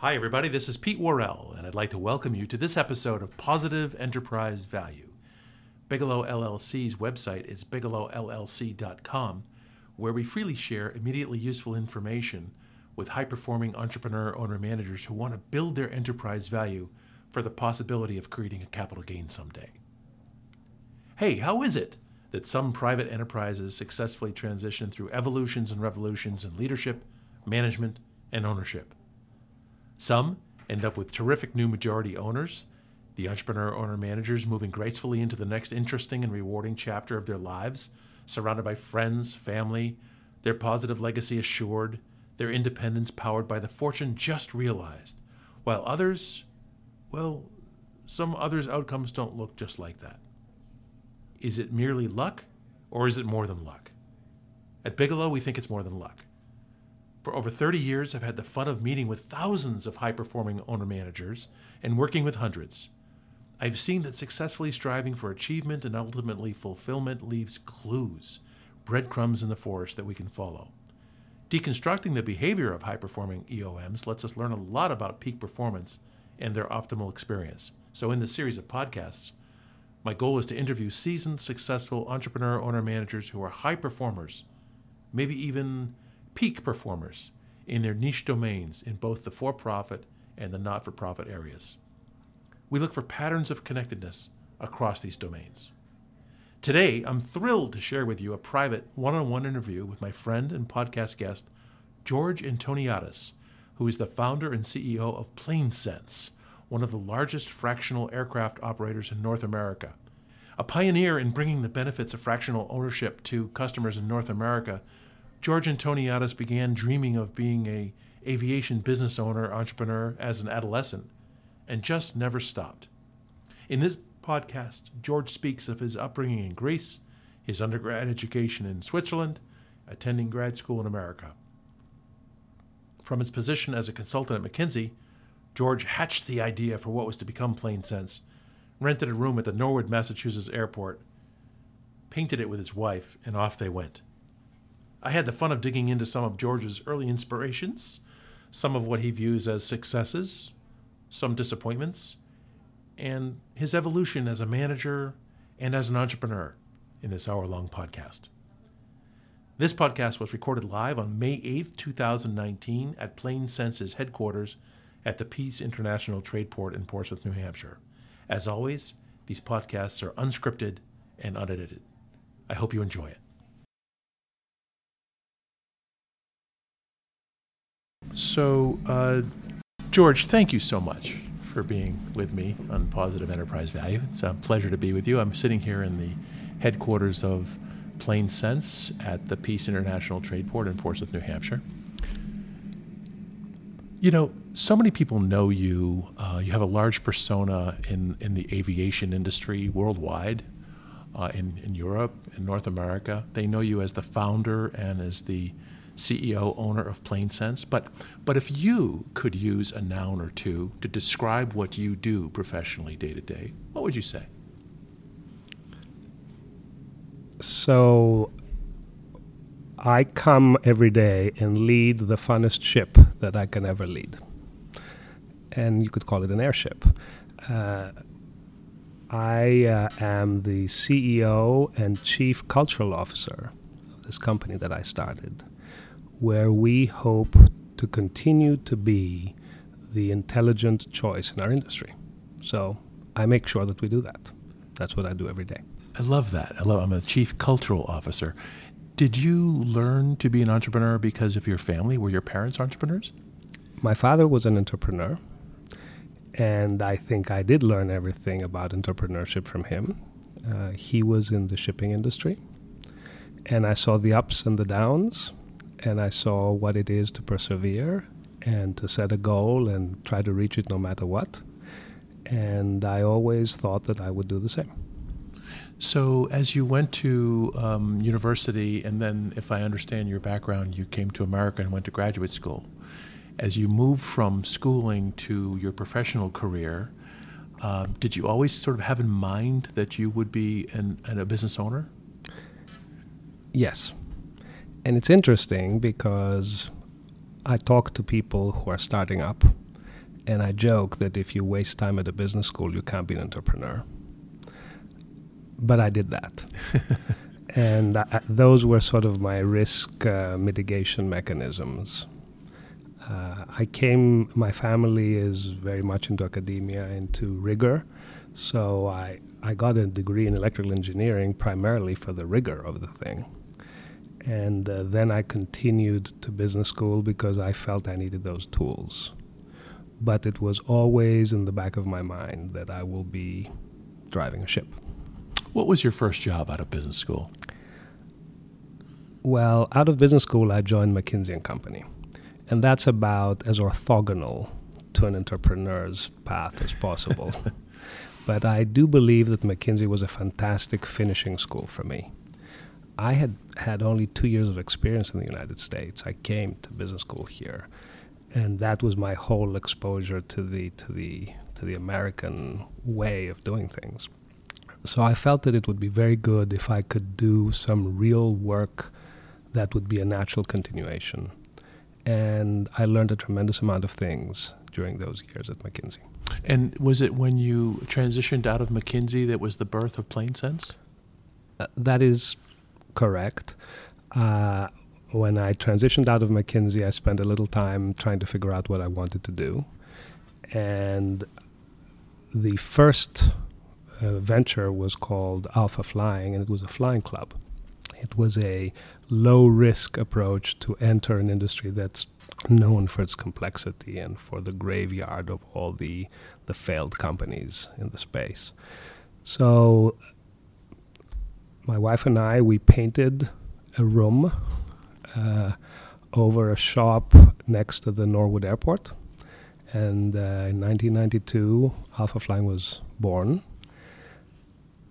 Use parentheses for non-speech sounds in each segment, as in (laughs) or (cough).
Hi, everybody. This is Pete Worrell, and I'd like to welcome you to this episode of Positive Enterprise Value. Bigelow LLC's website is bigelowllc.com, where we freely share immediately useful information with high performing entrepreneur owner managers who want to build their enterprise value for the possibility of creating a capital gain someday. Hey, how is it that some private enterprises successfully transition through evolutions and revolutions in leadership, management, and ownership? Some end up with terrific new majority owners, the entrepreneur owner managers moving gracefully into the next interesting and rewarding chapter of their lives, surrounded by friends, family, their positive legacy assured, their independence powered by the fortune just realized, while others, well, some others' outcomes don't look just like that. Is it merely luck, or is it more than luck? At Bigelow, we think it's more than luck. For over 30 years, I've had the fun of meeting with thousands of high performing owner managers and working with hundreds. I've seen that successfully striving for achievement and ultimately fulfillment leaves clues, breadcrumbs in the forest that we can follow. Deconstructing the behavior of high performing EOMs lets us learn a lot about peak performance and their optimal experience. So, in this series of podcasts, my goal is to interview seasoned, successful entrepreneur owner managers who are high performers, maybe even peak performers in their niche domains in both the for profit and the not for profit areas. We look for patterns of connectedness across these domains. Today, I'm thrilled to share with you a private one on one interview with my friend and podcast guest, George Antoniadis, who is the founder and CEO of PlaneSense, one of the largest fractional aircraft operators in North America. A pioneer in bringing the benefits of fractional ownership to customers in North America George Antoniadis began dreaming of being a aviation business owner entrepreneur as an adolescent and just never stopped. In this podcast, George speaks of his upbringing in Greece, his undergrad education in Switzerland, attending grad school in America. From his position as a consultant at McKinsey, George hatched the idea for what was to become PlaneSense, rented a room at the Norwood, Massachusetts airport, painted it with his wife, and off they went. I had the fun of digging into some of George's early inspirations, some of what he views as successes, some disappointments, and his evolution as a manager and as an entrepreneur in this hour long podcast. This podcast was recorded live on May 8th, 2019, at PlaneSense's headquarters at the Pease International Trade Port in Portsmouth, New Hampshire. As always, these podcasts are unscripted and unedited. I hope you enjoy it. So, uh, George, thank you so much for being with me on Positive Enterprise Value. It's a pleasure to be with you. I'm sitting here in the headquarters of PlaneSense at the Pease International Trade Port in Portsmouth, New Hampshire. You know, so many people know you. Uh, you have a large persona in, in the aviation industry worldwide, uh, in, in Europe, in North America. They know you as the founder and as the CEO, owner of PlaneSense. But, but if you could use a noun or two to describe what you do professionally day to day, what would you say? So I come every day and lead the funnest ship that I can ever lead. And you could call it an airship. Uh, I uh, am the CEO and Chief Cultural Officer of this company that I started where we hope to continue to be the intelligent choice in our industry. So I make sure that we do that. That's what I do every day. I love that. I love. I'm a chief cultural officer. Did you learn to be an entrepreneur because of your family? Were your parents entrepreneurs? My father was an entrepreneur, and I think I did learn everything about entrepreneurship from him. Uh, he was in the shipping industry, and I saw the ups and the downs and I saw what it is to persevere and to set a goal and try to reach it no matter what. And I always thought that I would do the same. So, as you went to um, university, and then, if I understand your background, you came to America and went to graduate school. As you moved from schooling to your professional career, uh, did you always sort of have in mind that you would be an, an, a business owner? Yes. And it's interesting because I talk to people who are starting up, And I joke that if you waste time at a business school, you can't be an entrepreneur. But I did that. (laughs) and I, those were sort of my risk uh, mitigation mechanisms. Uh, I came, my family is very much into academia, into rigor. So I, I got a degree in electrical engineering primarily for the rigor of the thing. And uh, then I continued to business school because I felt I needed those tools. But it was always in the back of my mind that I will be driving a ship. What was your first job out of business school? Well, out of business school, I joined McKinsey and Company. And that's about as orthogonal to an entrepreneur's path as possible. (laughs) but I do believe that McKinsey was a fantastic finishing school for me. I had had only two years of experience in the United States. I came to business school here, and that was my whole exposure to the to the to the American way of doing things. So I felt that it would be very good if I could do some real work that would be a natural continuation. And I learned a tremendous amount of things during those years at McKinsey. And was it when you transitioned out of McKinsey that was the birth of PlaneSense? Uh, that is correct. Uh, when I transitioned out of McKinsey, I spent a little time trying to figure out what I wanted to do. And the first uh, venture was called Alpha Flying, and it was a flying club. It was a low risk approach to enter an industry that's known for its complexity and for the graveyard of all the, the failed companies in the space. So my wife and I, we painted a room uh, over a shop next to the Norwood Airport. And uh, in 1992, Alpha Flying was born.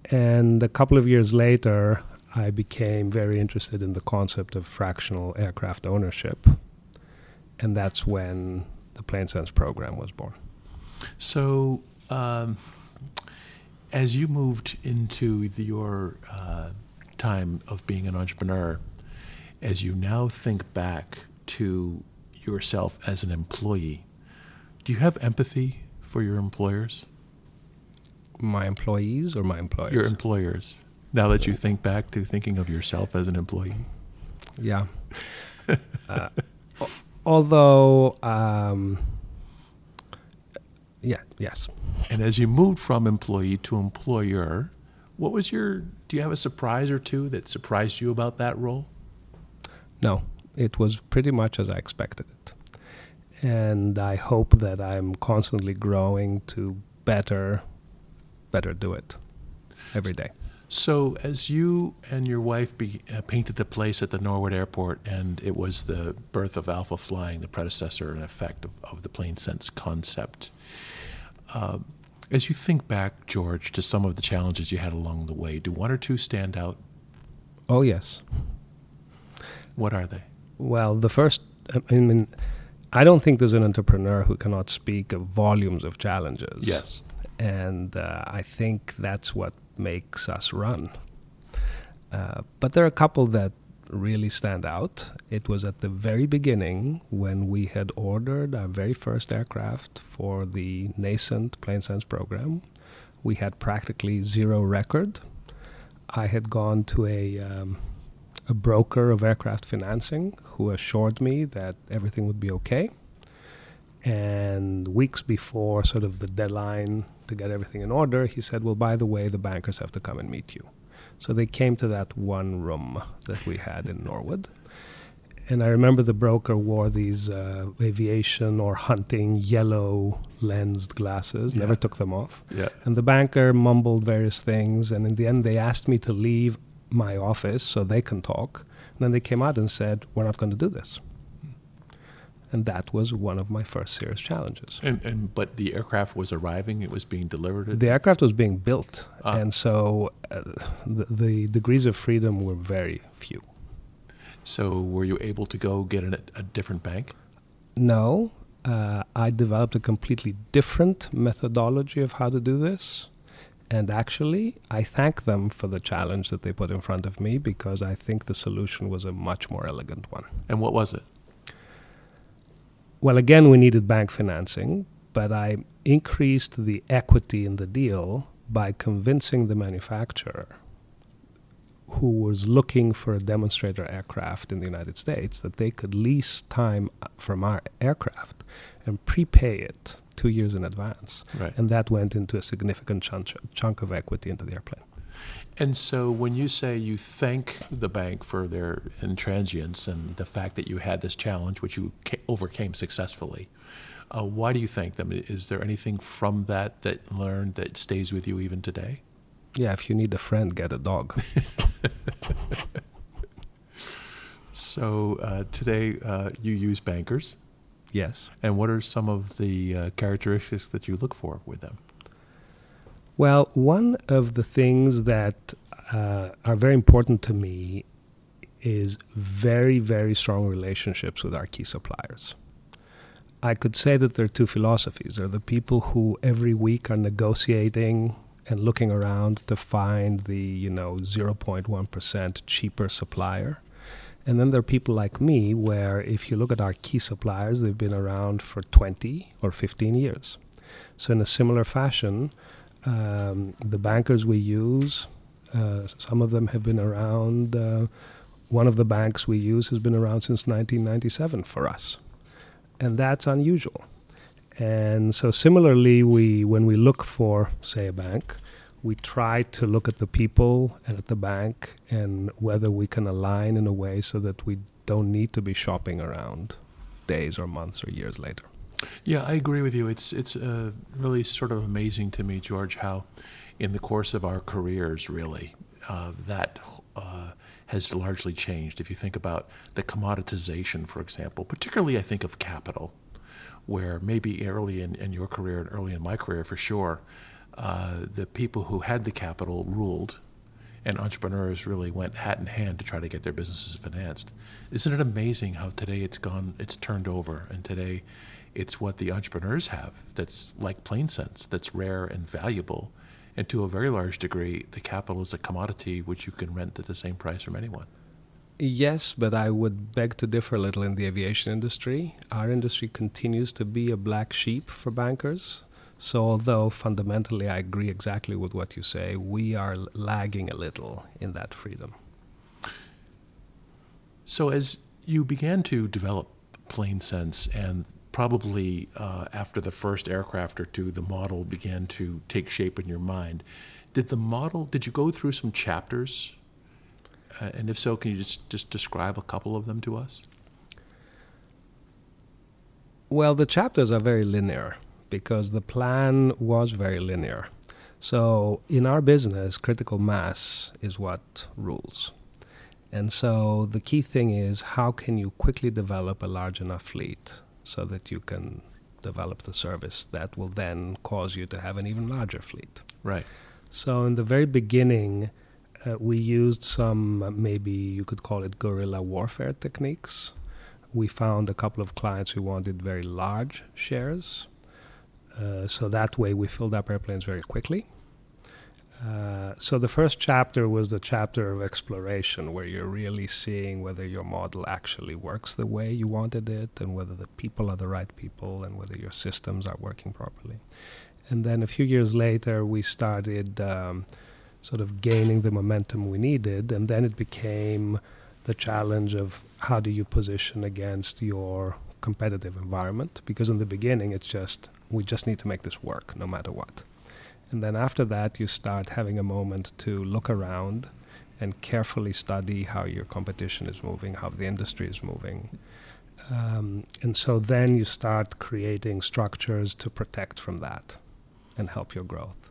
And a couple of years later, I became very interested in the concept of fractional aircraft ownership. And that's when the PlaneSense program was born. So, um, as you moved into the, your uh, time of being an entrepreneur, as you now think back to yourself as an employee, do you have empathy for your employers? My employees or my employers? Your employers. Now that you think back to thinking of yourself as an employee. Yeah. (laughs) uh, although, um, yeah, yes. And as you moved from employee to employer, what was your, do you have a surprise or two that surprised you about that role? No, it was pretty much as I expected it. And I hope that I'm constantly growing to better, better do it every day. So, as you and your wife be, uh, painted the place at the Norwood Airport, and it was the birth of Alpha Flying, the predecessor in effect of, of the PlaneSense concept. Um, as you think back, George, to some of the challenges you had along the way, do one or two stand out? Oh, yes. What are they? Well, the first, I mean, I don't think there's an entrepreneur who cannot speak of volumes of challenges. Yes. And uh, I think that's what makes us run. Uh, but there are a couple that really stand out. It was at the very beginning when we had ordered our very first aircraft for the nascent PlaneSense program. We had practically zero record. I had gone to a um, a broker of aircraft financing who assured me that everything would be okay. And weeks before sort of the deadline to get everything in order, he said, Well, by the way, the bankers have to come and meet you. So they came to that one room that we had in Norwood. And I remember the broker wore these uh, aviation or hunting yellow lensed glasses, yeah. never took them off. Yeah. And the banker mumbled various things. And in the end, they asked me to leave my office so they can talk. And then they came out and said, We're not going to do this. And that was one of my first serious challenges. And, and but the aircraft was arriving; it was being delivered. The aircraft was being built, ah. and so uh, the, the, degrees of freedom were very few. So, were you able to go get an, a different bank? No, uh, I developed a completely different methodology of how to do this. And actually, I thank them for the challenge that they put in front of me because I think the solution was a much more elegant one. And what was it? Well, again, we needed bank financing, but I increased the equity in the deal by convincing the manufacturer who was looking for a demonstrator aircraft in the United States that they could lease time from our aircraft and prepay it two years in advance. Right. And that went into a significant chunk, chunk of equity into the airplane. And so when you say you thank the bank for their intransience and the fact that you had this challenge, which you ca- overcame successfully, uh, why do you thank them? Is there anything from that that learned that stays with you even today? Yeah, if you need a friend, get a dog. (laughs) so uh, today uh, you use bankers. yes. And what are some of the uh, characteristics that you look for with them? Well, one of the things that uh, are very important to me is very, very strong relationships with our key suppliers. I could say that there are two philosophies. There are the people who every week are negotiating and looking around to find the, you know, 0.1% cheaper supplier. And then there are people like me where if you look at our key suppliers, they've been around for 20 or 15 years. So in a similar fashion, um, the bankers we use, uh, some of them have been around. Uh, one of the banks we use has been around since 1997 for us, and that's unusual. And so, similarly, we when we look for, say, a bank, we try to look at the people and at the bank and whether we can align in a way so that we don't need to be shopping around days or months or years later. Yeah, I agree with you. It's it's uh, really sort of amazing to me, George, how in the course of our careers, really, uh, that uh, has largely changed. If you think about the commoditization, for example, particularly I think of capital, where maybe early in, in your career and early in my career for sure, uh, the people who had the capital ruled, and entrepreneurs really went hat in hand to try to get their businesses financed. Isn't it amazing how today it's gone, it's turned over, and today it's what the entrepreneurs have that's like PlaneSense, that's rare and valuable. And to a very large degree, the capital is a commodity which you can rent at the same price from anyone. Yes, but I would beg to differ a little in the aviation industry. Our industry continues to be a black sheep for bankers. So, although fundamentally I agree exactly with what you say, we are lagging a little in that freedom. So, as you began to develop PlaneSense and probably uh, after the first aircraft or two, the model began to take shape in your mind. Did the model, did you go through some chapters? Uh, and if so, can you just, just describe a couple of them to us? Well, the chapters are very linear because the plan was very linear. So, in our business, critical mass is what rules. And so, the key thing is how can you quickly develop a large enough fleet so that you can develop the service that will then cause you to have an even larger fleet. Right. So, in the very beginning, uh, we used some, uh, maybe you could call it guerrilla warfare techniques. We found a couple of clients who wanted very large shares. Uh, so that way we filled up airplanes very quickly. Uh, so the first chapter was the chapter of exploration, where you're really seeing whether your model actually works the way you wanted it, and whether the people are the right people, and whether your systems are working properly. And then a few years later, we started um, sort of gaining the momentum we needed, and then it became the challenge of how do you position against your competitive environment? Because in the beginning, it's just we just need to make this work no matter what. And then after that, you start having a moment to look around and carefully study how your competition is moving, how the industry is moving. Um, and so then you start creating structures to protect from that and help your growth.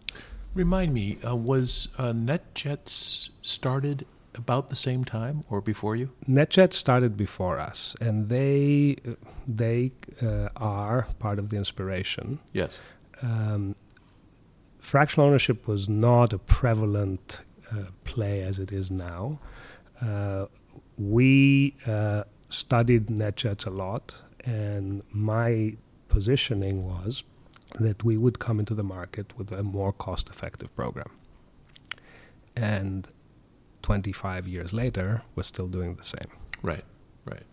Remind me, uh, was uh, NetJets started about the same time or before you? NetJets started before us, and they they uh, are part of the inspiration. Yes. Um, fractional ownership was not a prevalent uh, play as it is now. Uh, we uh, studied NetJets a lot, and my positioning was that we would come into the market with a more cost effective program. And 25 years later, we're still doing the same. Right, right.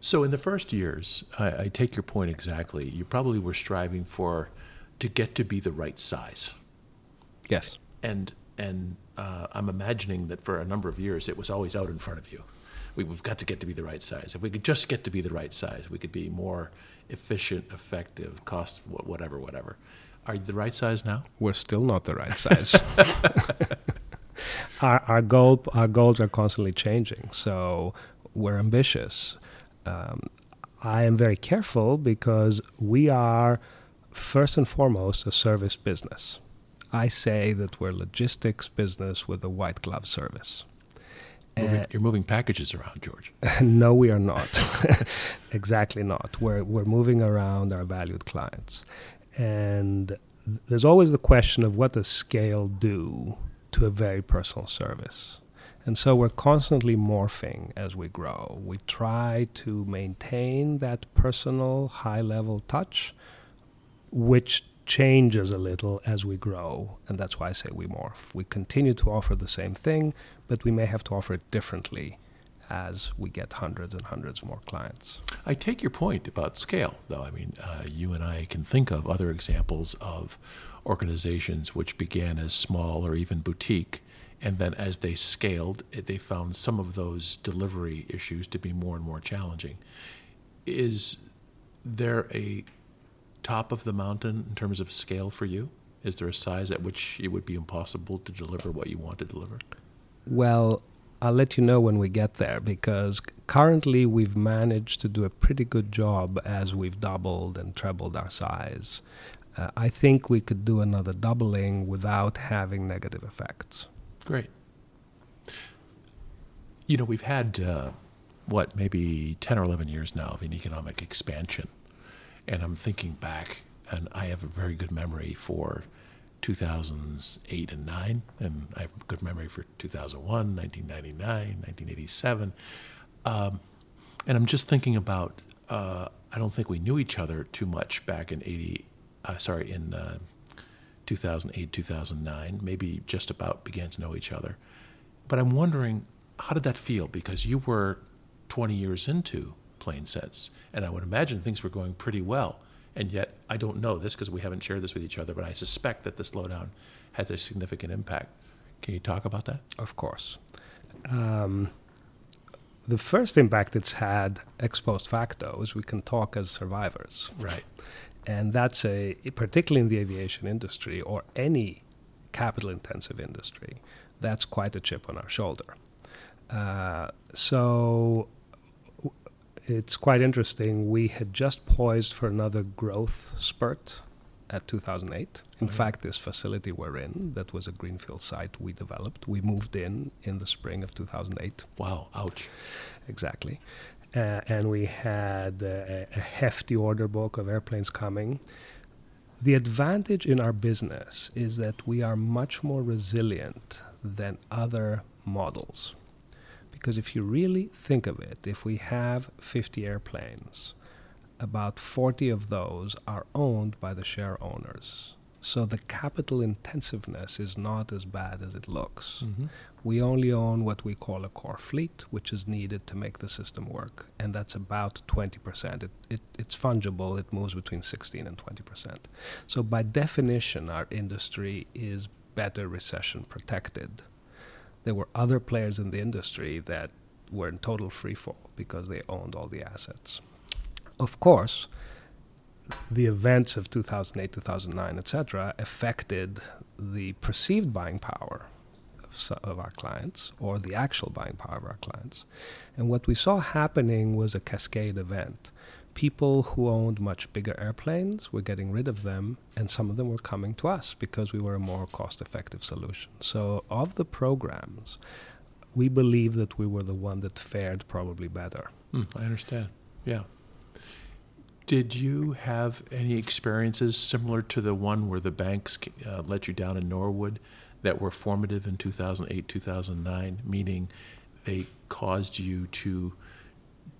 So, in the first years, I, I take your point exactly. You probably were striving for to get to be the right size. Yes. And and uh, I'm imagining that for a number of years it was always out in front of you. We, we've got to get to be the right size. If we could just get to be the right size, we could be more efficient, effective, cost whatever, whatever. Are you the right size now? We're still not the right size. (laughs) (laughs) our, our goal our goals are constantly changing, so we're ambitious. Um, I am very careful because we are first and foremost a service business. I say that we're logistics business with a white glove service. Moving, you're moving packages around, George. (laughs) no, we are not. (laughs) exactly not. We're, we're moving around our valued clients. And th- there's always the question of what does scale do to a very personal service? And so we're constantly morphing as we grow. We try to maintain that personal, high level touch, which changes a little as we grow, and that's why I say we morph. We continue to offer the same thing, but we may have to offer it differently as we get hundreds and hundreds more clients. I take your point about scale, though. I mean, uh, you and I can think of other examples of organizations which began as small or even boutique, and then as they scaled, it, they found some of those delivery issues to be more and more challenging. Is there a top of the mountain in terms of scale for you? Is there a size at which it would be impossible to deliver what you want to deliver? Well, I'll let you know when we get there because currently we've managed to do a pretty good job as we've doubled and trebled our size. Uh, I think we could do another doubling without having negative effects. Great. You know, we've had, uh, what, maybe 10 or 11 years now of an economic expansion. And I'm thinking back, and I have a very good memory for 2008 and 9, and I have a good memory for 2001, 1999, 1987. Um, and I'm just thinking about, uh, I don't think we knew each other too much back in 80, uh, sorry, in uh, 2008, 2009, maybe just about began to know each other. But I'm wondering, how did that feel? Because you were 20 years into PlaneSense. And I would imagine things were going pretty well. And yet, I don't know this because we haven't shared this with each other, but I suspect that the slowdown had a significant impact. Can you talk about that? Of course. Um, the first impact it's had, ex post facto, is we can talk as survivors. Right. And that's a, particularly in the aviation industry or any capital intensive industry, that's quite a chip on our shoulder. Uh, so it's quite interesting. We had just poised for another growth spurt at 2008. In mm-hmm. fact, this facility we're in, that was a greenfield site we developed, we moved in in the spring of 2008. Wow, ouch. Exactly. Uh, and we had a, a hefty order book of airplanes coming. The advantage in our business is that we are much more resilient than other models. Because if you really think of it, if we have 50 airplanes, about 40 of those are owned by the share owners. So the capital intensiveness is not as bad as it looks. Mm-hmm. We only own what we call a core fleet, which is needed to make the system work, and that's about 20%. It, it, it's fungible, it moves between 16 and 20%. So, by definition, our industry is better recession protected there were other players in the industry that were in total freefall because they owned all the assets. Of course, the events of 2008, 2009, etc., affected the perceived buying power of, of, our clients or the actual buying power of our clients. And what we saw happening was a cascade event people who owned much bigger airplanes were getting rid of them, and some of them were coming to us because we were a more cost effective solution. So, of the programs, we believe that we were the one that fared probably better. Mm, I understand. Yeah. Did you have any experiences similar to the one where the banks uh, let you down in Norwood that were formative in 2008, 2009, meaning they caused you to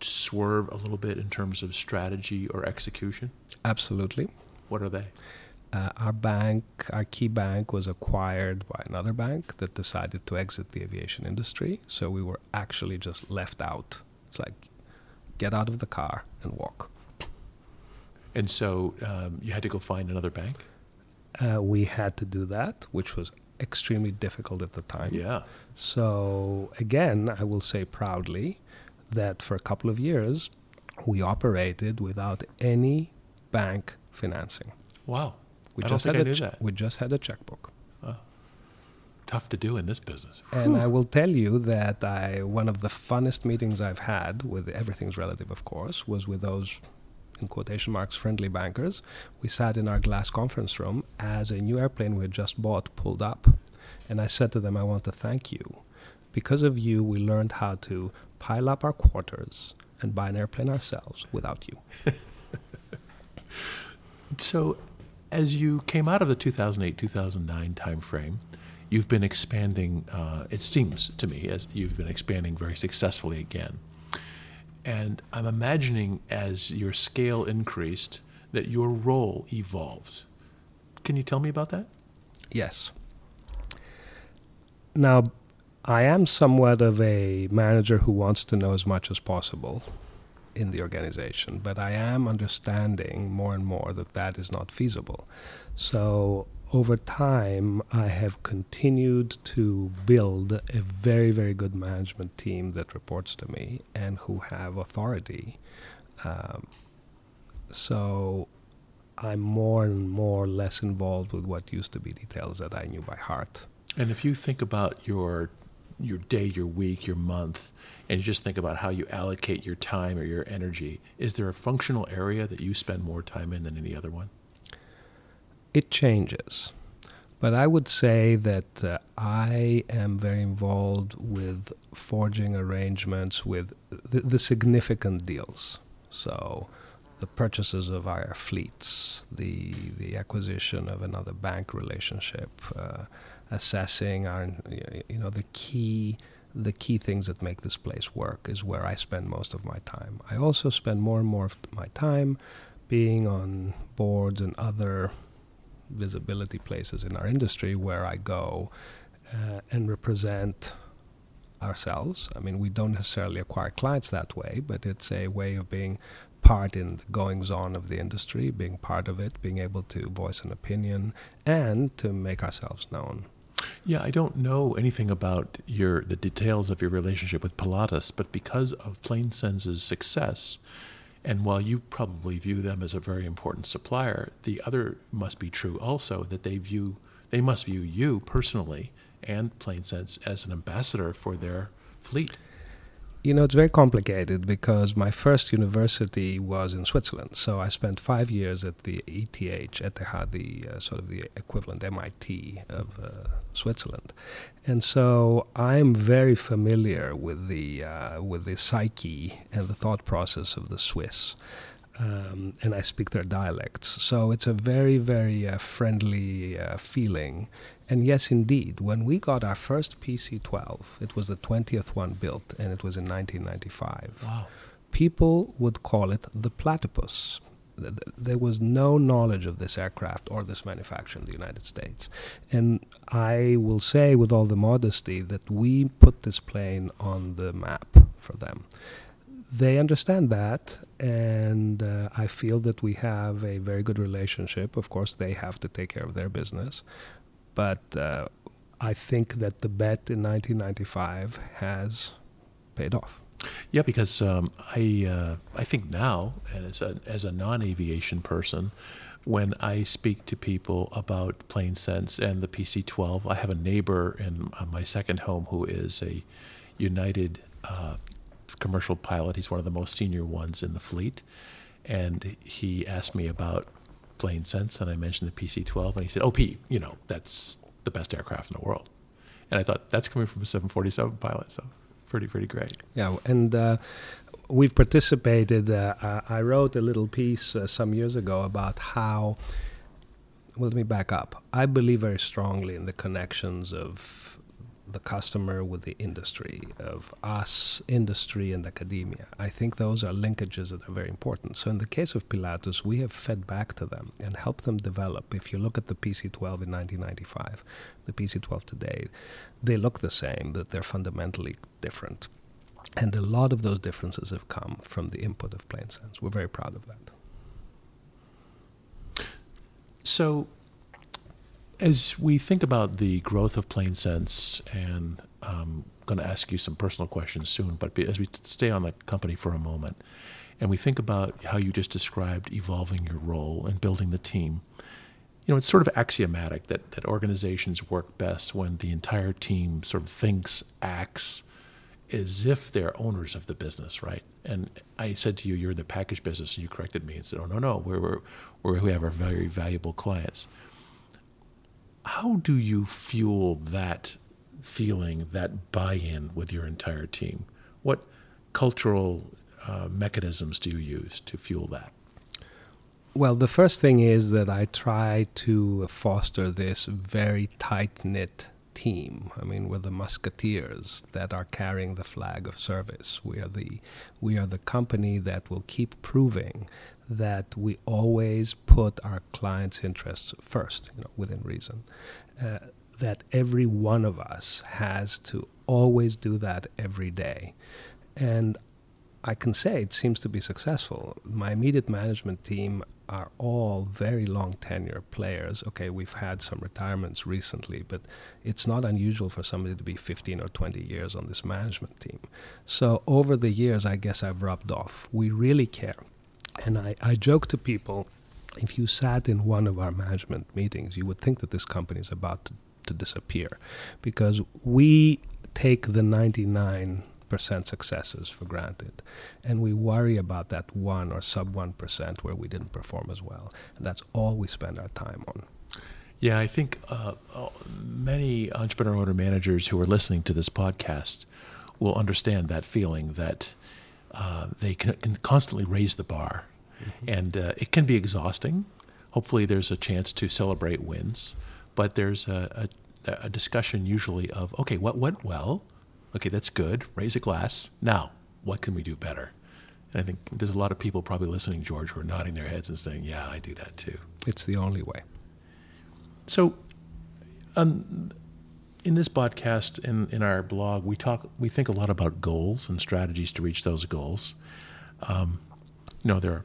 swerve a little bit in terms of strategy or execution? Absolutely. What are they? Uh, our bank, our key bank, was acquired by another bank that decided to exit the aviation industry. So we were actually just left out. It's like get out of the car and walk. And so um, you had to go find another bank? Uh, we had to do that, which was extremely difficult at the time. Yeah. So, again, I will say proudly that for a couple of years, we operated without any bank financing. Wow. We I just don't had I a che- that. we just had a checkbook. Tough to do in this business. And I will tell you that I one of the funnest meetings I've had with everything's relative, of course, was with those in quotation marks friendly bankers. We sat in our glass conference room as a new airplane we had just bought pulled up, and I said to them, "I want to thank you. Because of you, we learned how to pile up our quarters and buy an airplane ourselves without you." (laughs) So, as you came out of the 2008 2009 timeframe, you've been expanding, uh, it seems to me, as you've been expanding very successfully again. And I'm imagining as your scale increased, that your role evolved. Can you tell me about that? Yes. Now, I am somewhat of a manager who wants to know as much as possible in the organization, but I am understanding more and more that that is not feasible. So, over time, I have continued to build a very, very good management team that reports to me and who have authority. Um, so, I'm more and more less involved with what used to be details that I knew by heart. And if you think about your your day, your week, your month, and you just think about how you allocate your time or your energy, is there a functional area that you spend more time in than any other one? It changes. But I would say that uh, I am very involved with forging arrangements with the, the significant deals. So, the purchases of our fleets, the the acquisition of another bank relationship, uh, assessing our you know the key the key things that make this place work is where I spend most of my time. I also spend more and more of my time being on boards and other visibility places in our industry where I go uh, and represent ourselves. I mean, we don't necessarily acquire clients that way, but it's a way of being part in the goings on of the industry, being part of it, being able to voice an opinion, and to make ourselves known. Yeah, I don't know anything about your the details of your relationship with Pilatus, but because of PlaneSense's success, and while you probably view them as a very important supplier, the other must be true also that they view they must view you personally and PlaneSense as an ambassador for their fleet. You know, it's very complicated because my first university was in Switzerland. So I spent five years at the ETH, at the, the uh, sort of the equivalent MIT of uh, Switzerland, and so I'm very familiar with the uh, with the psyche and the thought process of the Swiss. Um, and I speak their dialects. So it's a very, very uh, friendly uh, feeling. And yes, indeed, when we got our first PC 12, it was the 20th one built, and it was in 1995. Wow. People would call it the platypus. There was no knowledge of this aircraft or this manufacturer in the United States. And I will say, with all the modesty, that we put this plane on the map for them they understand that, and uh, I feel that we have a very good relationship. Of course, they have to take care of their business, but uh, I think that the bet in 1995 has paid off. Yeah, because um, I uh, I think now as a as a non aviation person, when I speak to people about PlaneSense and the PC-12, I have a neighbor in uh, my second home who is a United uh, commercial pilot. He's one of the most senior ones in the fleet. And he asked me about PlaneSense, and I mentioned the PC 12, and he said, Oh, P, you know, that's the best aircraft in the world. And I thought, that's coming from a 747 pilot, so pretty, pretty great. Yeah, and uh, we've participated. Uh, I wrote a little piece uh, some years ago about how. Well, let me back up. I believe very strongly in the connections of the customer with the industry, of us, industry, and academia. I think those are linkages that are very important. So, in the case of Pilatus, we have fed back to them and helped them develop. If you look at the PC 12 in 1995, the PC 12 today, they look the same, but they're fundamentally different. And a lot of those differences have come from the input of PlaneSense. We're very proud of that. So, as we think about the growth of PlaneSense, and I'm um, going to ask you some personal questions soon, but as we stay on the company for a moment, and we think about how you just described evolving your role and building the team, you know, it's sort of axiomatic that, that organizations work best when the entire team sort of thinks, acts as if they're owners of the business, right? And I said to you, you're in the package business, and you corrected me and said, oh, no, no, we're, we're, we're, we have our very valuable clients. How do you fuel that feeling, that buy in with your entire team? What cultural uh, mechanisms do you use to fuel that? Well, the first thing is that I try to foster this very tight knit team. I mean, we're the musketeers that are carrying the flag of service. We are the we are the company that will keep proving that we always put our clients' interests first, you know, within reason. Uh, that every one of us has to always do that every day. And I can say it seems to be successful. My immediate management team are all very long tenure players. Okay, we've had some retirements recently, but it's not unusual for somebody to be 15 or 20 years on this management team. So over the years, I guess I've rubbed off. We really care. And I, I joke to people if you sat in one of our management meetings, you would think that this company is about to, to disappear because we take the 99 percent successes for granted, and we worry about that one or sub one percent where we didn't perform as well, and that's all we spend our time on. Yeah, I think uh, uh many entrepreneur owner managers who are listening to this podcast will understand that feeling that uh, they can, can, constantly raise the bar, mm-hmm. and uh, it can be exhausting. Hopefully, there's a chance to celebrate wins, but there's a, a, a discussion usually of okay, what went well okay, that's good. Raise a glass. Now, what can we do better? And I think there's a lot of people probably listening, George, who are nodding their heads and saying, yeah, I do that too. It's the only way. So, um, in this podcast, in, in our blog, we talk, we think a lot about goals and strategies to reach those goals. Um, you know, there are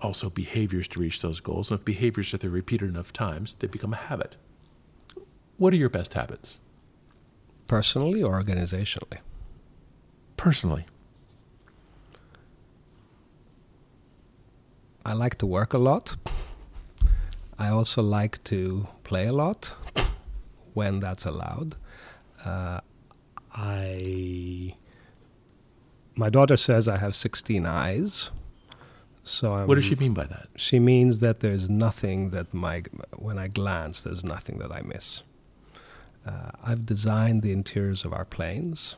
also behaviors to reach those goals. And if behaviors, if they're repeated enough times, they become a habit. What are your best habits? personally or organizationally? Personally. I like to work a lot. I also like to play a lot when that's allowed. Uh, I my daughter says I have 16 eyes. So I'm, what does she mean by that? She means that there's nothing that my when I glance, there's nothing that I miss. Uh, I've designed the interiors of our planes.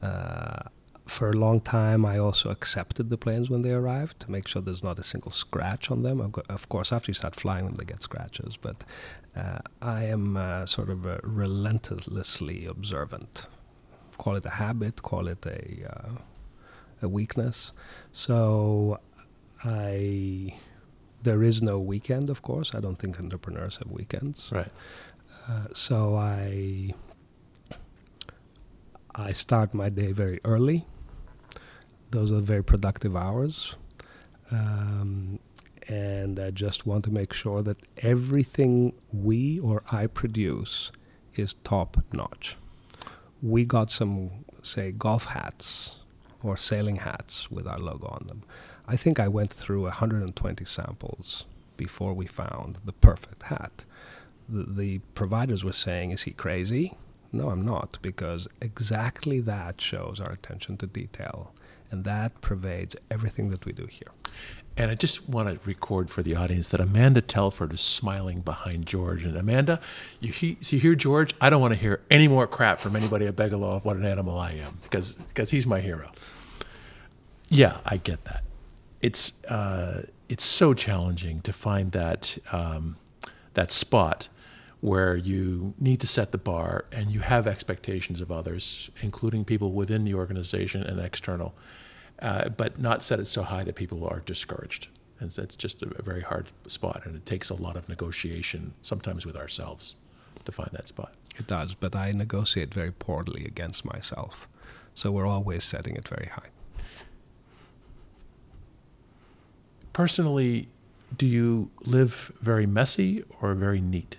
Uh, for a long time, I also accepted the planes when they arrived to make sure there's not a single scratch on them. Of course, after you start flying them, they get scratches, but I am uh, sort of relentlessly observant. Call it a habit, call it a, uh, a weakness. So I. There is no weekend, of course. I don't think entrepreneurs have weekends. Right. Uh, so I I start my day very early. Those are very productive hours. Um, and I just want to make sure that everything we or I produce is top notch. We got some, say, golf hats or sailing hats with our logo on them. I think I went through 120 samples before we found the perfect hat the, the providers were saying, Is he crazy? No, I'm not, because exactly that shows our attention to detail. And that pervades everything that we do here. And I just want to record for the audience that Amanda Telford is smiling behind George. And Amanda, you, he, you hear George? I don't want to hear any more crap from anybody at of what an animal I am, because because he's my hero. Yeah, I get that. It's uh, it's so challenging to find that um, that spot where you need to set the bar and you have expectations of others, including people within the organization and external, uh, but not set it so high that people are discouraged. And that's just a, very hard spot, and it takes a lot of negotiation, sometimes with ourselves, to find that spot. It does, but I negotiate very poorly against myself. So we're always setting it very high. Personally, do you live very messy or very neat?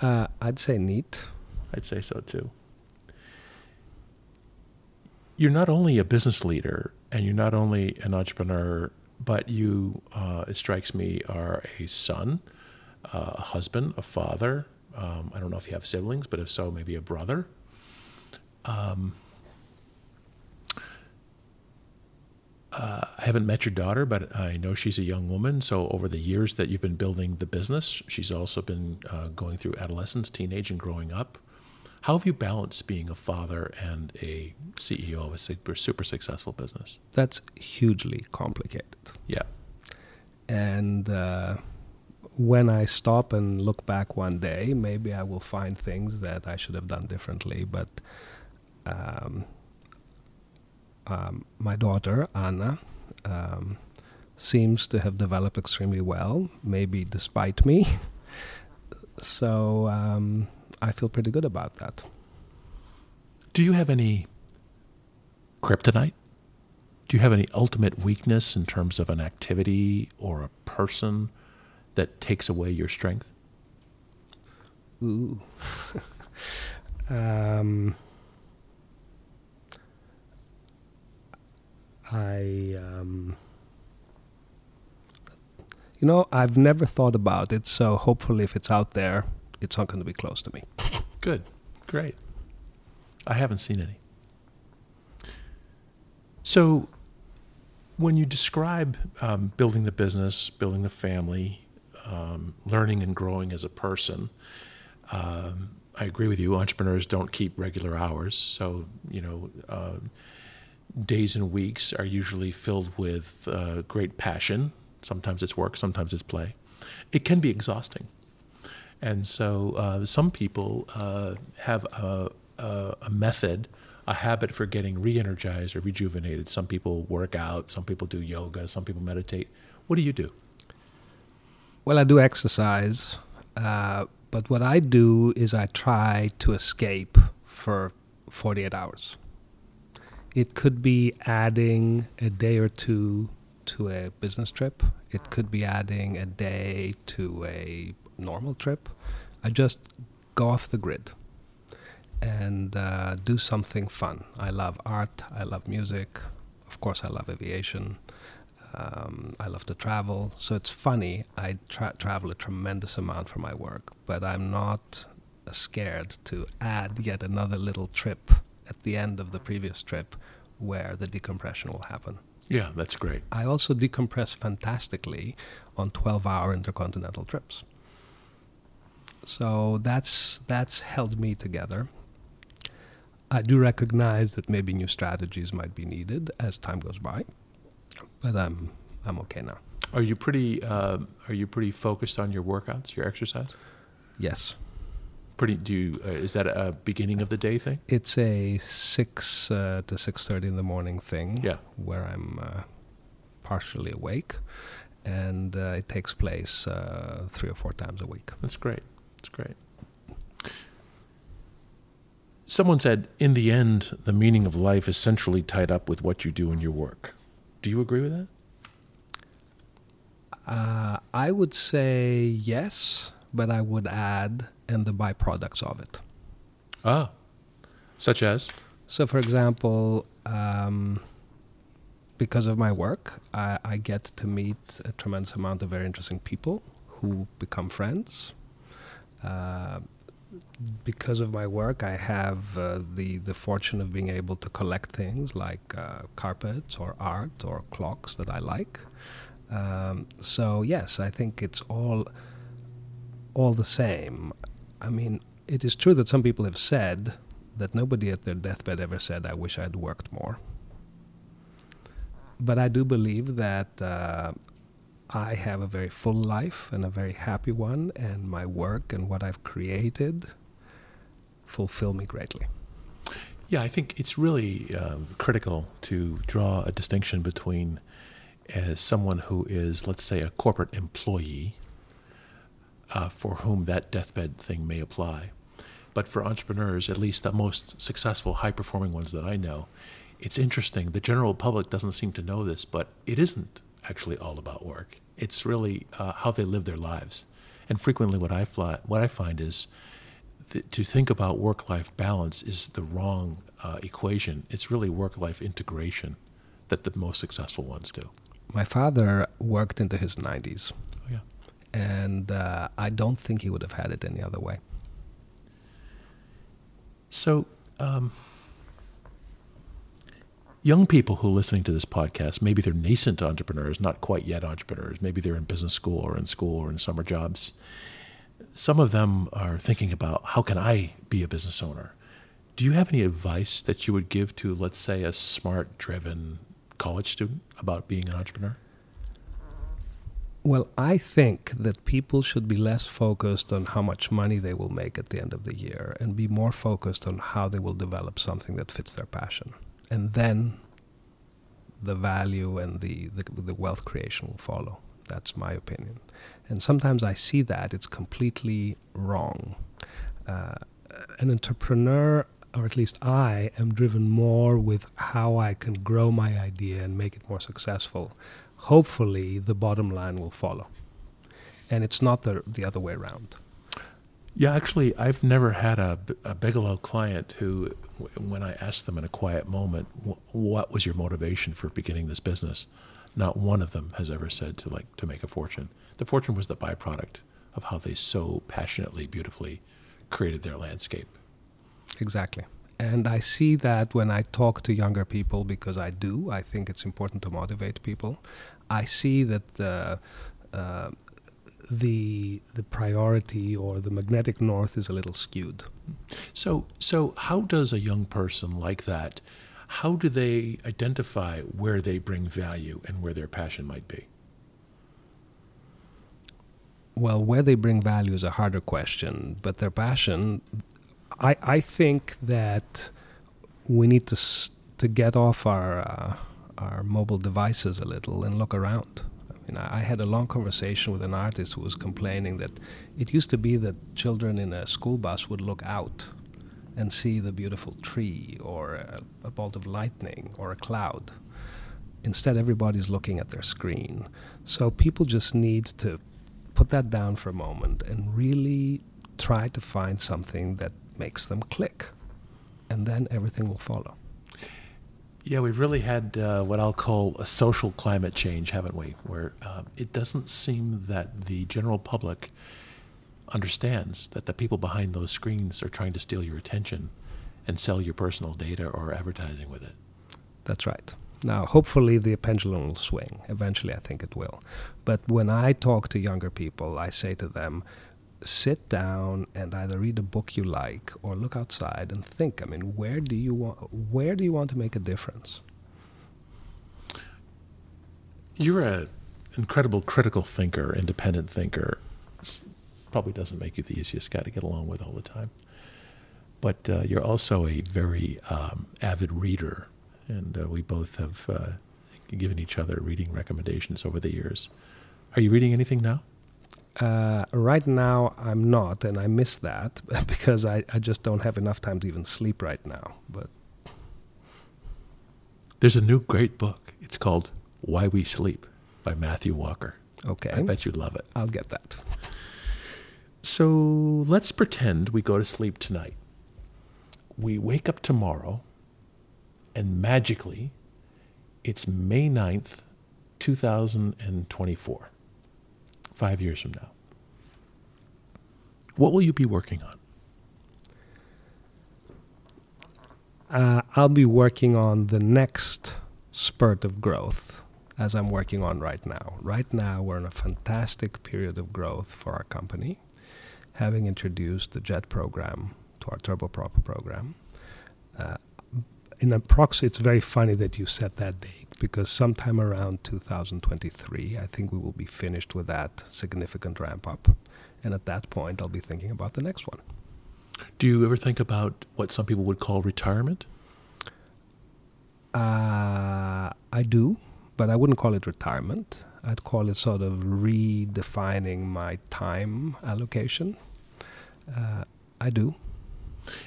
Uh, I'd say neat. I'd say so too. You're not only a business leader and you're not only an entrepreneur, but you, uh, it strikes me, are a son, uh, a husband, a father. Um, I don't know if you have siblings, but if so, maybe a brother. Um, uh, I haven't met your daughter, but I know she's a young woman. So, over the years that you've been building the business, she's also been uh, going through adolescence, teenage, and growing up. How have you balanced being a father and a CEO of a super, super successful business? That's hugely complicated. Yeah. And uh, when I stop and look back one day, maybe I will find things that I should have done differently. But um, um, my daughter, Anna, um, seems to have developed extremely well, maybe despite me. (laughs) so um, I feel pretty good about that. Do you have any kryptonite? Do you have any ultimate weakness in terms of an activity or a person that takes away your strength? Ooh. (laughs) um, I, um, you know, I've never thought about it, so hopefully, if it's out there, it's not going to be close to me. Good. Great. I haven't seen any. So, when you describe um, building the business, building the family, um, learning and growing as a person, um, I agree with you. Entrepreneurs don't keep regular hours, so you know, uh, days and weeks are usually filled with uh, great passion. Sometimes it's work, sometimes it's play. It can be exhausting. And so uh, some people uh, have a, a, a, method, a habit for getting re energized or rejuvenated. Some people work out, some people do yoga, some people meditate. What do you do? Well, I do exercise, uh, but what I do is I try to escape for 48 hours. It could be adding a day or two to a business trip, it could be adding a day to a normal trip. I just go off the grid and uh, do something fun. I love art, I love music, of course, I love aviation. Um, I love to travel, so it's funny. I tra- travel a tremendous amount for my work, but I'm not scared to add yet another little trip at the end of the previous trip where the decompression will happen. Yeah, that's great. I also decompress fantastically on 12 hour intercontinental trips. So that's that's held me together. I do recognize that maybe new strategies might be needed as time goes by, but I'm I'm okay now. Are you pretty uh, Are you pretty focused on your workouts, your exercise? Yes. Pretty. Do you? Uh, is that a beginning of the day thing? It's a six uh, to six thirty in the morning thing. Yeah. Where I'm uh, partially awake, and uh, it takes place uh, three or four times a week. That's great. That's great. Someone said, in the end, the meaning of life is centrally tied up with what you do in your work. Do you agree with that? Uh, I would say yes, but I would add, and the byproducts of it. Ah, such as? So, for example, um, because of my work, I, I, get to meet a tremendous amount of very interesting people who become friends. Uh, because of my work, I have uh, the the fortune of being able to collect things like uh, carpets or art or clocks that I like. Um, so yes, I think it's all all the same. I mean, it is true that some people have said that nobody at their deathbed ever said, "I wish I'd worked more." But I do believe that uh, I have a very full life and a very happy one, and my work and what I've created fulfill me greatly. Yeah, I think it's really um, critical to draw a distinction between as someone who is, let's say, a corporate employee uh, for whom that deathbed thing may apply, but for entrepreneurs, at least the most successful, high performing ones that I know, it's interesting. The general public doesn't seem to know this, but it isn't actually all about work. It's really uh, how they live their lives. And frequently, what I, fly, what I find is th- to think about work life balance is the wrong uh, equation. It's really work life integration that the most successful ones do. My father worked into his 90s. Oh, yeah. And uh, I don't think he would have had it any other way. So, um, young people who are listening to this podcast, maybe they're nascent entrepreneurs, not quite yet entrepreneurs. Maybe they're in business school or in school or in summer jobs. Some of them are thinking about how can I be a business owner? Do you have any advice that you would give to, let's say, a smart, driven college student about being an entrepreneur? Well, I think that people should be less focused on how much money they will make at the end of the year and be more focused on how they will develop something that fits their passion. And then the value and the, the, the wealth creation will follow. That's my opinion. And sometimes I see that it's completely wrong. Uh, an entrepreneur, or at least I, am driven more with how I can grow my idea and make it more successful hopefully the bottom line will follow. And it's not the, the other way around. Yeah, actually, I've never had a, a Bigelow client who, when I asked them in a quiet moment, what was your motivation for beginning this business? Not one of them has ever said to like to make a fortune. The fortune was the byproduct of how they so passionately, beautifully created their landscape. Exactly. And I see that when I talk to younger people because I do. I think it's important to motivate people. I see that the uh, the the priority or the magnetic north is a little skewed. So so how does a young person like that how do they identify where they bring value and where their passion might be? Well, where they bring value is a harder question, but their passion I I think that we need to to get off our uh, our mobile devices a little and look around. I I had a long conversation with an artist who was complaining that it used to be that children in a school bus would look out and see the beautiful tree or a, a bolt of lightning or a cloud. Instead, everybody's looking at their screen. So people just need to put that down for a moment and really try to find something that makes them click. And then everything will follow. Yeah, we've really had uh, what I'll call a social climate change, haven't we? Where um, it doesn't seem that the general public understands that the people behind those screens are trying to steal your attention and sell your personal data or advertising with it. That's right. Now, hopefully, the pendulum will swing. Eventually, I think it will. But when I talk to younger people, I say to them, sit down and either read a book you like or look outside and think. I mean, where do you want where do you want to make a difference? You're an incredible critical thinker, independent thinker. Probably doesn't make you the easiest guy to get along with all the time. But uh, you're also a very um, avid reader, and uh, we both have uh, given each other reading recommendations over the years. Are you reading anything now? Uh, right now, I'm not, and I miss that (laughs) because I, I just don't have enough time to even sleep right now. But there's a new great book. It's called Why We Sleep by Matthew Walker. Okay. I bet you'd love it. I'll get that. So let's pretend we go to sleep tonight. We wake up tomorrow, and magically, it's May 9th, 2024 five years from now? What will you be working on? Uh, I'll be working on the next spurt of growth as I'm working on right now. Right now, we're in a fantastic period of growth for our company, having introduced the JET program to our turboprop program. Uh, in a proxy, it's very funny that you set that date because sometime around 2023, I think we will be finished with that significant ramp up. And at that point, I'll be thinking about the next one. Do you ever think about what some people would call retirement? Uh, I do, but I wouldn't call it retirement. I'd call it sort of redefining my time allocation. Uh, I do.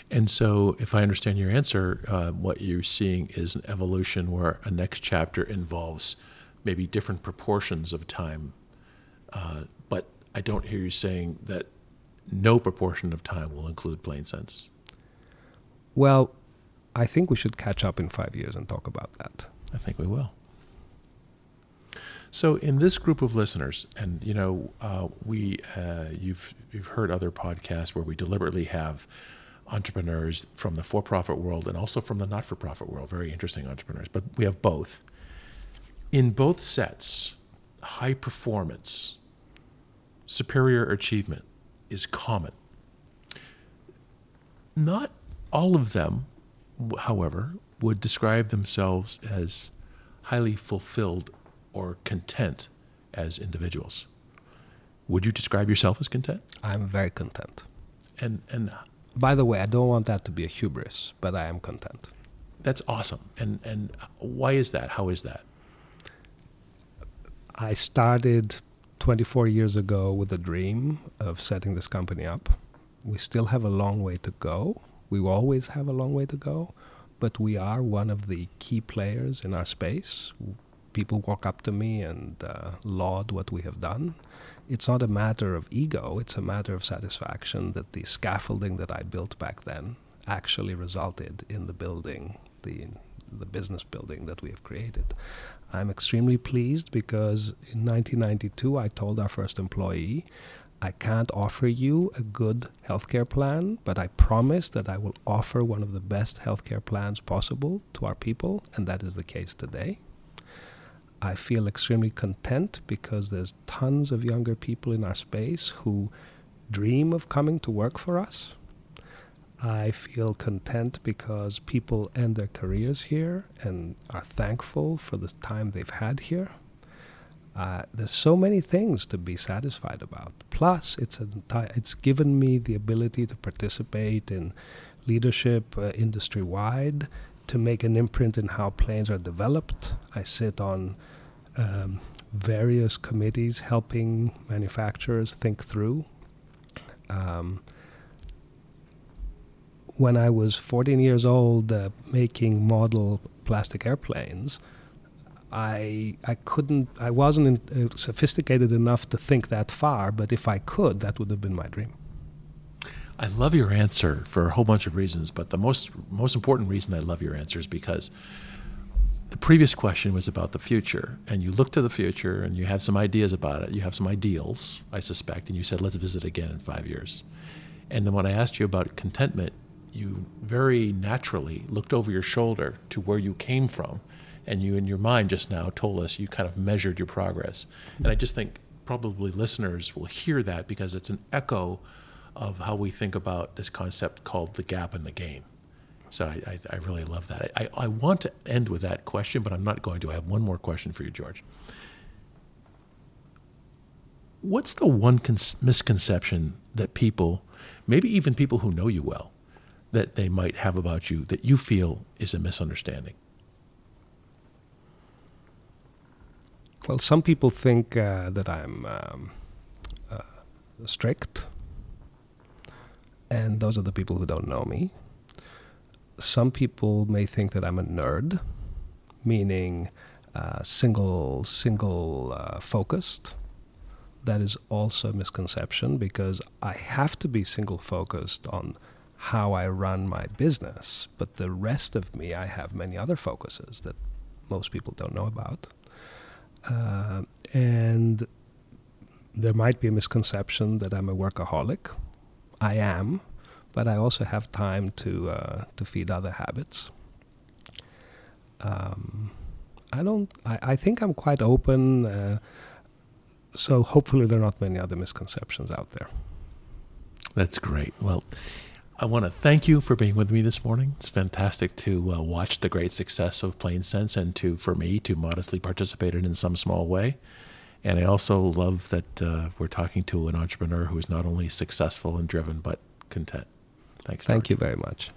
And so, if I understand your answer, uh, what you're seeing is an evolution where a next chapter involves maybe different proportions of time. Uh, but I don't hear you saying that no proportion of time will include PlaneSense. Well, I think we should catch up in five years and talk about that. I think we will. So, in this group of listeners, and you know, uh, we uh, you've you've heard other podcasts where we deliberately have entrepreneurs from the for-profit world and also from the not-for-profit world, very interesting entrepreneurs. But we have both. In both sets, high performance, superior achievement is common. Not all of them, however, would describe themselves as highly fulfilled or content as individuals. Would you describe yourself as content? I'm very content. And and by the way, I don't want that to be a hubris, but I am content. That's awesome. And and why is that? How is that? I started 24 years ago with a dream of setting this company up. We still have a long way to go. We always have a long way to go, but we are one of the key players in our space. People walk up to me and uh, laud what we have done. It's not a matter of ego, it's a matter of satisfaction that the scaffolding that I built back then actually resulted in the building, the, the business building that we have created. I'm extremely pleased because in 1992 I told our first employee, I can't offer you a good healthcare plan, but I promise that I will offer one of the best healthcare plans possible to our people, and that is the case today. I feel extremely content because there's tons of younger people in our space who dream of coming to work for us. I feel content because people end their careers here and are thankful for the time they've had here. Uh, there's so many things to be satisfied about. Plus, it's enti- it's given me the ability to participate in leadership uh, industry wide, to make an imprint in how planes are developed. I sit on um, various committees helping manufacturers think through. Um, when I was 14 years old uh, making model plastic airplanes, I I couldn't I wasn't in, uh, sophisticated enough to think that far, but if I could, that would have been my dream. I love your answer for a whole bunch of reasons, but the most most important reason I love your answer is because the previous question was about the future, and you look to the future and you have some ideas about it. You have some ideals, I suspect, and you said, "Let's visit again in five years." And then when I asked you about contentment, you very naturally looked over your shoulder to where you came from, and you, in your mind, just now told us you kind of measured your progress. And I just think probably listeners will hear that because it's an echo of how we think about this concept called the gap and the gain. So I, I, I really love that. I, I want to end with that question, but I'm not going to. I have one more question for you, George. What's the one misconception that people, maybe even people who know you well, that they might have about you that you feel is a misunderstanding? Well, some people think uh, that I'm um, uh, strict, and those are the people who don't know me. Some people may think that I'm a nerd, meaning uh, single, single uh, focused. That is also a misconception because I have to be single focused on how I run my business, but the rest of me, I have many other focuses that most people don't know about. Uh, and there might be a misconception that I'm a workaholic. I am, but I also have time to uh, to feed other habits. Um, I don't. I, I think I'm quite open. Uh, so hopefully there are not many other misconceptions out there. That's great. Well, I want to thank you for being with me this morning. It's fantastic to uh, watch the great success of PlaneSense and to, for me, to modestly participate in, in some small way. And I also love that uh, we're talking to an entrepreneur who is not only successful and driven, but content. Thanks. Thank George. you very much.